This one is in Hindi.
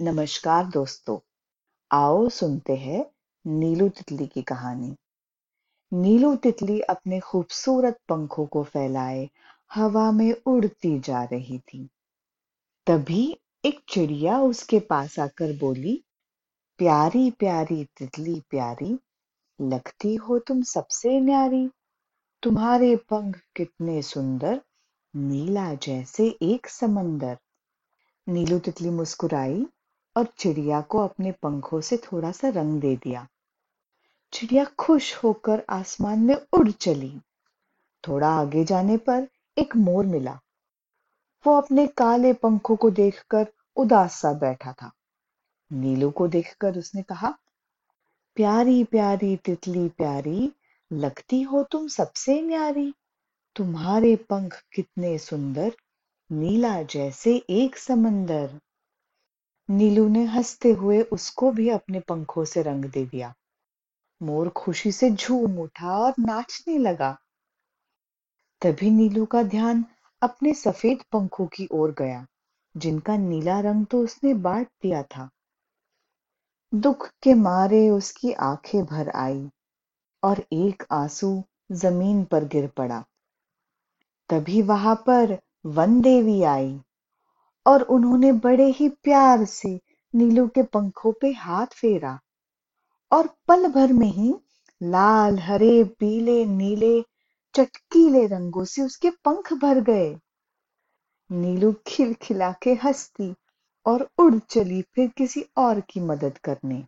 नमस्कार दोस्तों, आओ सुनते हैं नीलू तितली की कहानी। नीलू तितली अपने खूबसूरत पंखों को फैलाए, हवा में उड़ती जा रही थी। तभी एक चिड़िया उसके पास आकर बोली, प्यारी प्यारी तितली, प्यारी, लगती हो तुम सबसे न्यारी? तुम्हारे पंख कितने सुंदर, नीला जैसे एक समंदर। नीलू तितली मुस्कुराई और चिड़िया को अपने पंखों से थोड़ा सा रंग दे दिया। चिड़िया खुश होकर आसमान में उड़ चली। थोड़ा आगे जाने पर एक मोर मिला। वो अपने काले पंखों को देखकर उदास सा बैठा था। नीलू को देखकर उसने कहा, प्यारी प्यारी, तितली प्यारी, लगती हो तुम सबसे न्यारी। तुम्हारे पंख कितने सुंदर, नीला जैसे एक समंदर। नीलू ने हँसते हुए उसको भी अपने पंखों से रंग दे दिया। मोर खुशी से झूम उठा और नाचने लगा। तभी नीलू का ध्यान अपने सफ़ेद पंखों की ओर गया, जिनका नीला रंग तो उसने बांट दिया था। दुख के मारे उसकी आँखें भर आई और एक आँसू ज़मीन पर गिर पड़ा। तभी वहाँ पर वन देवी आई। और उन्होंने बड़े ही प्यार से नीलू के पंखों पे हाथ फेरा और पल भर में ही लाल, हरे, पीले, नीले, चटकीले रंगों से उसके पंख भर गए। नीलू खिलखिला के हंसती और उड़ चली फिर किसी और की मदद करने।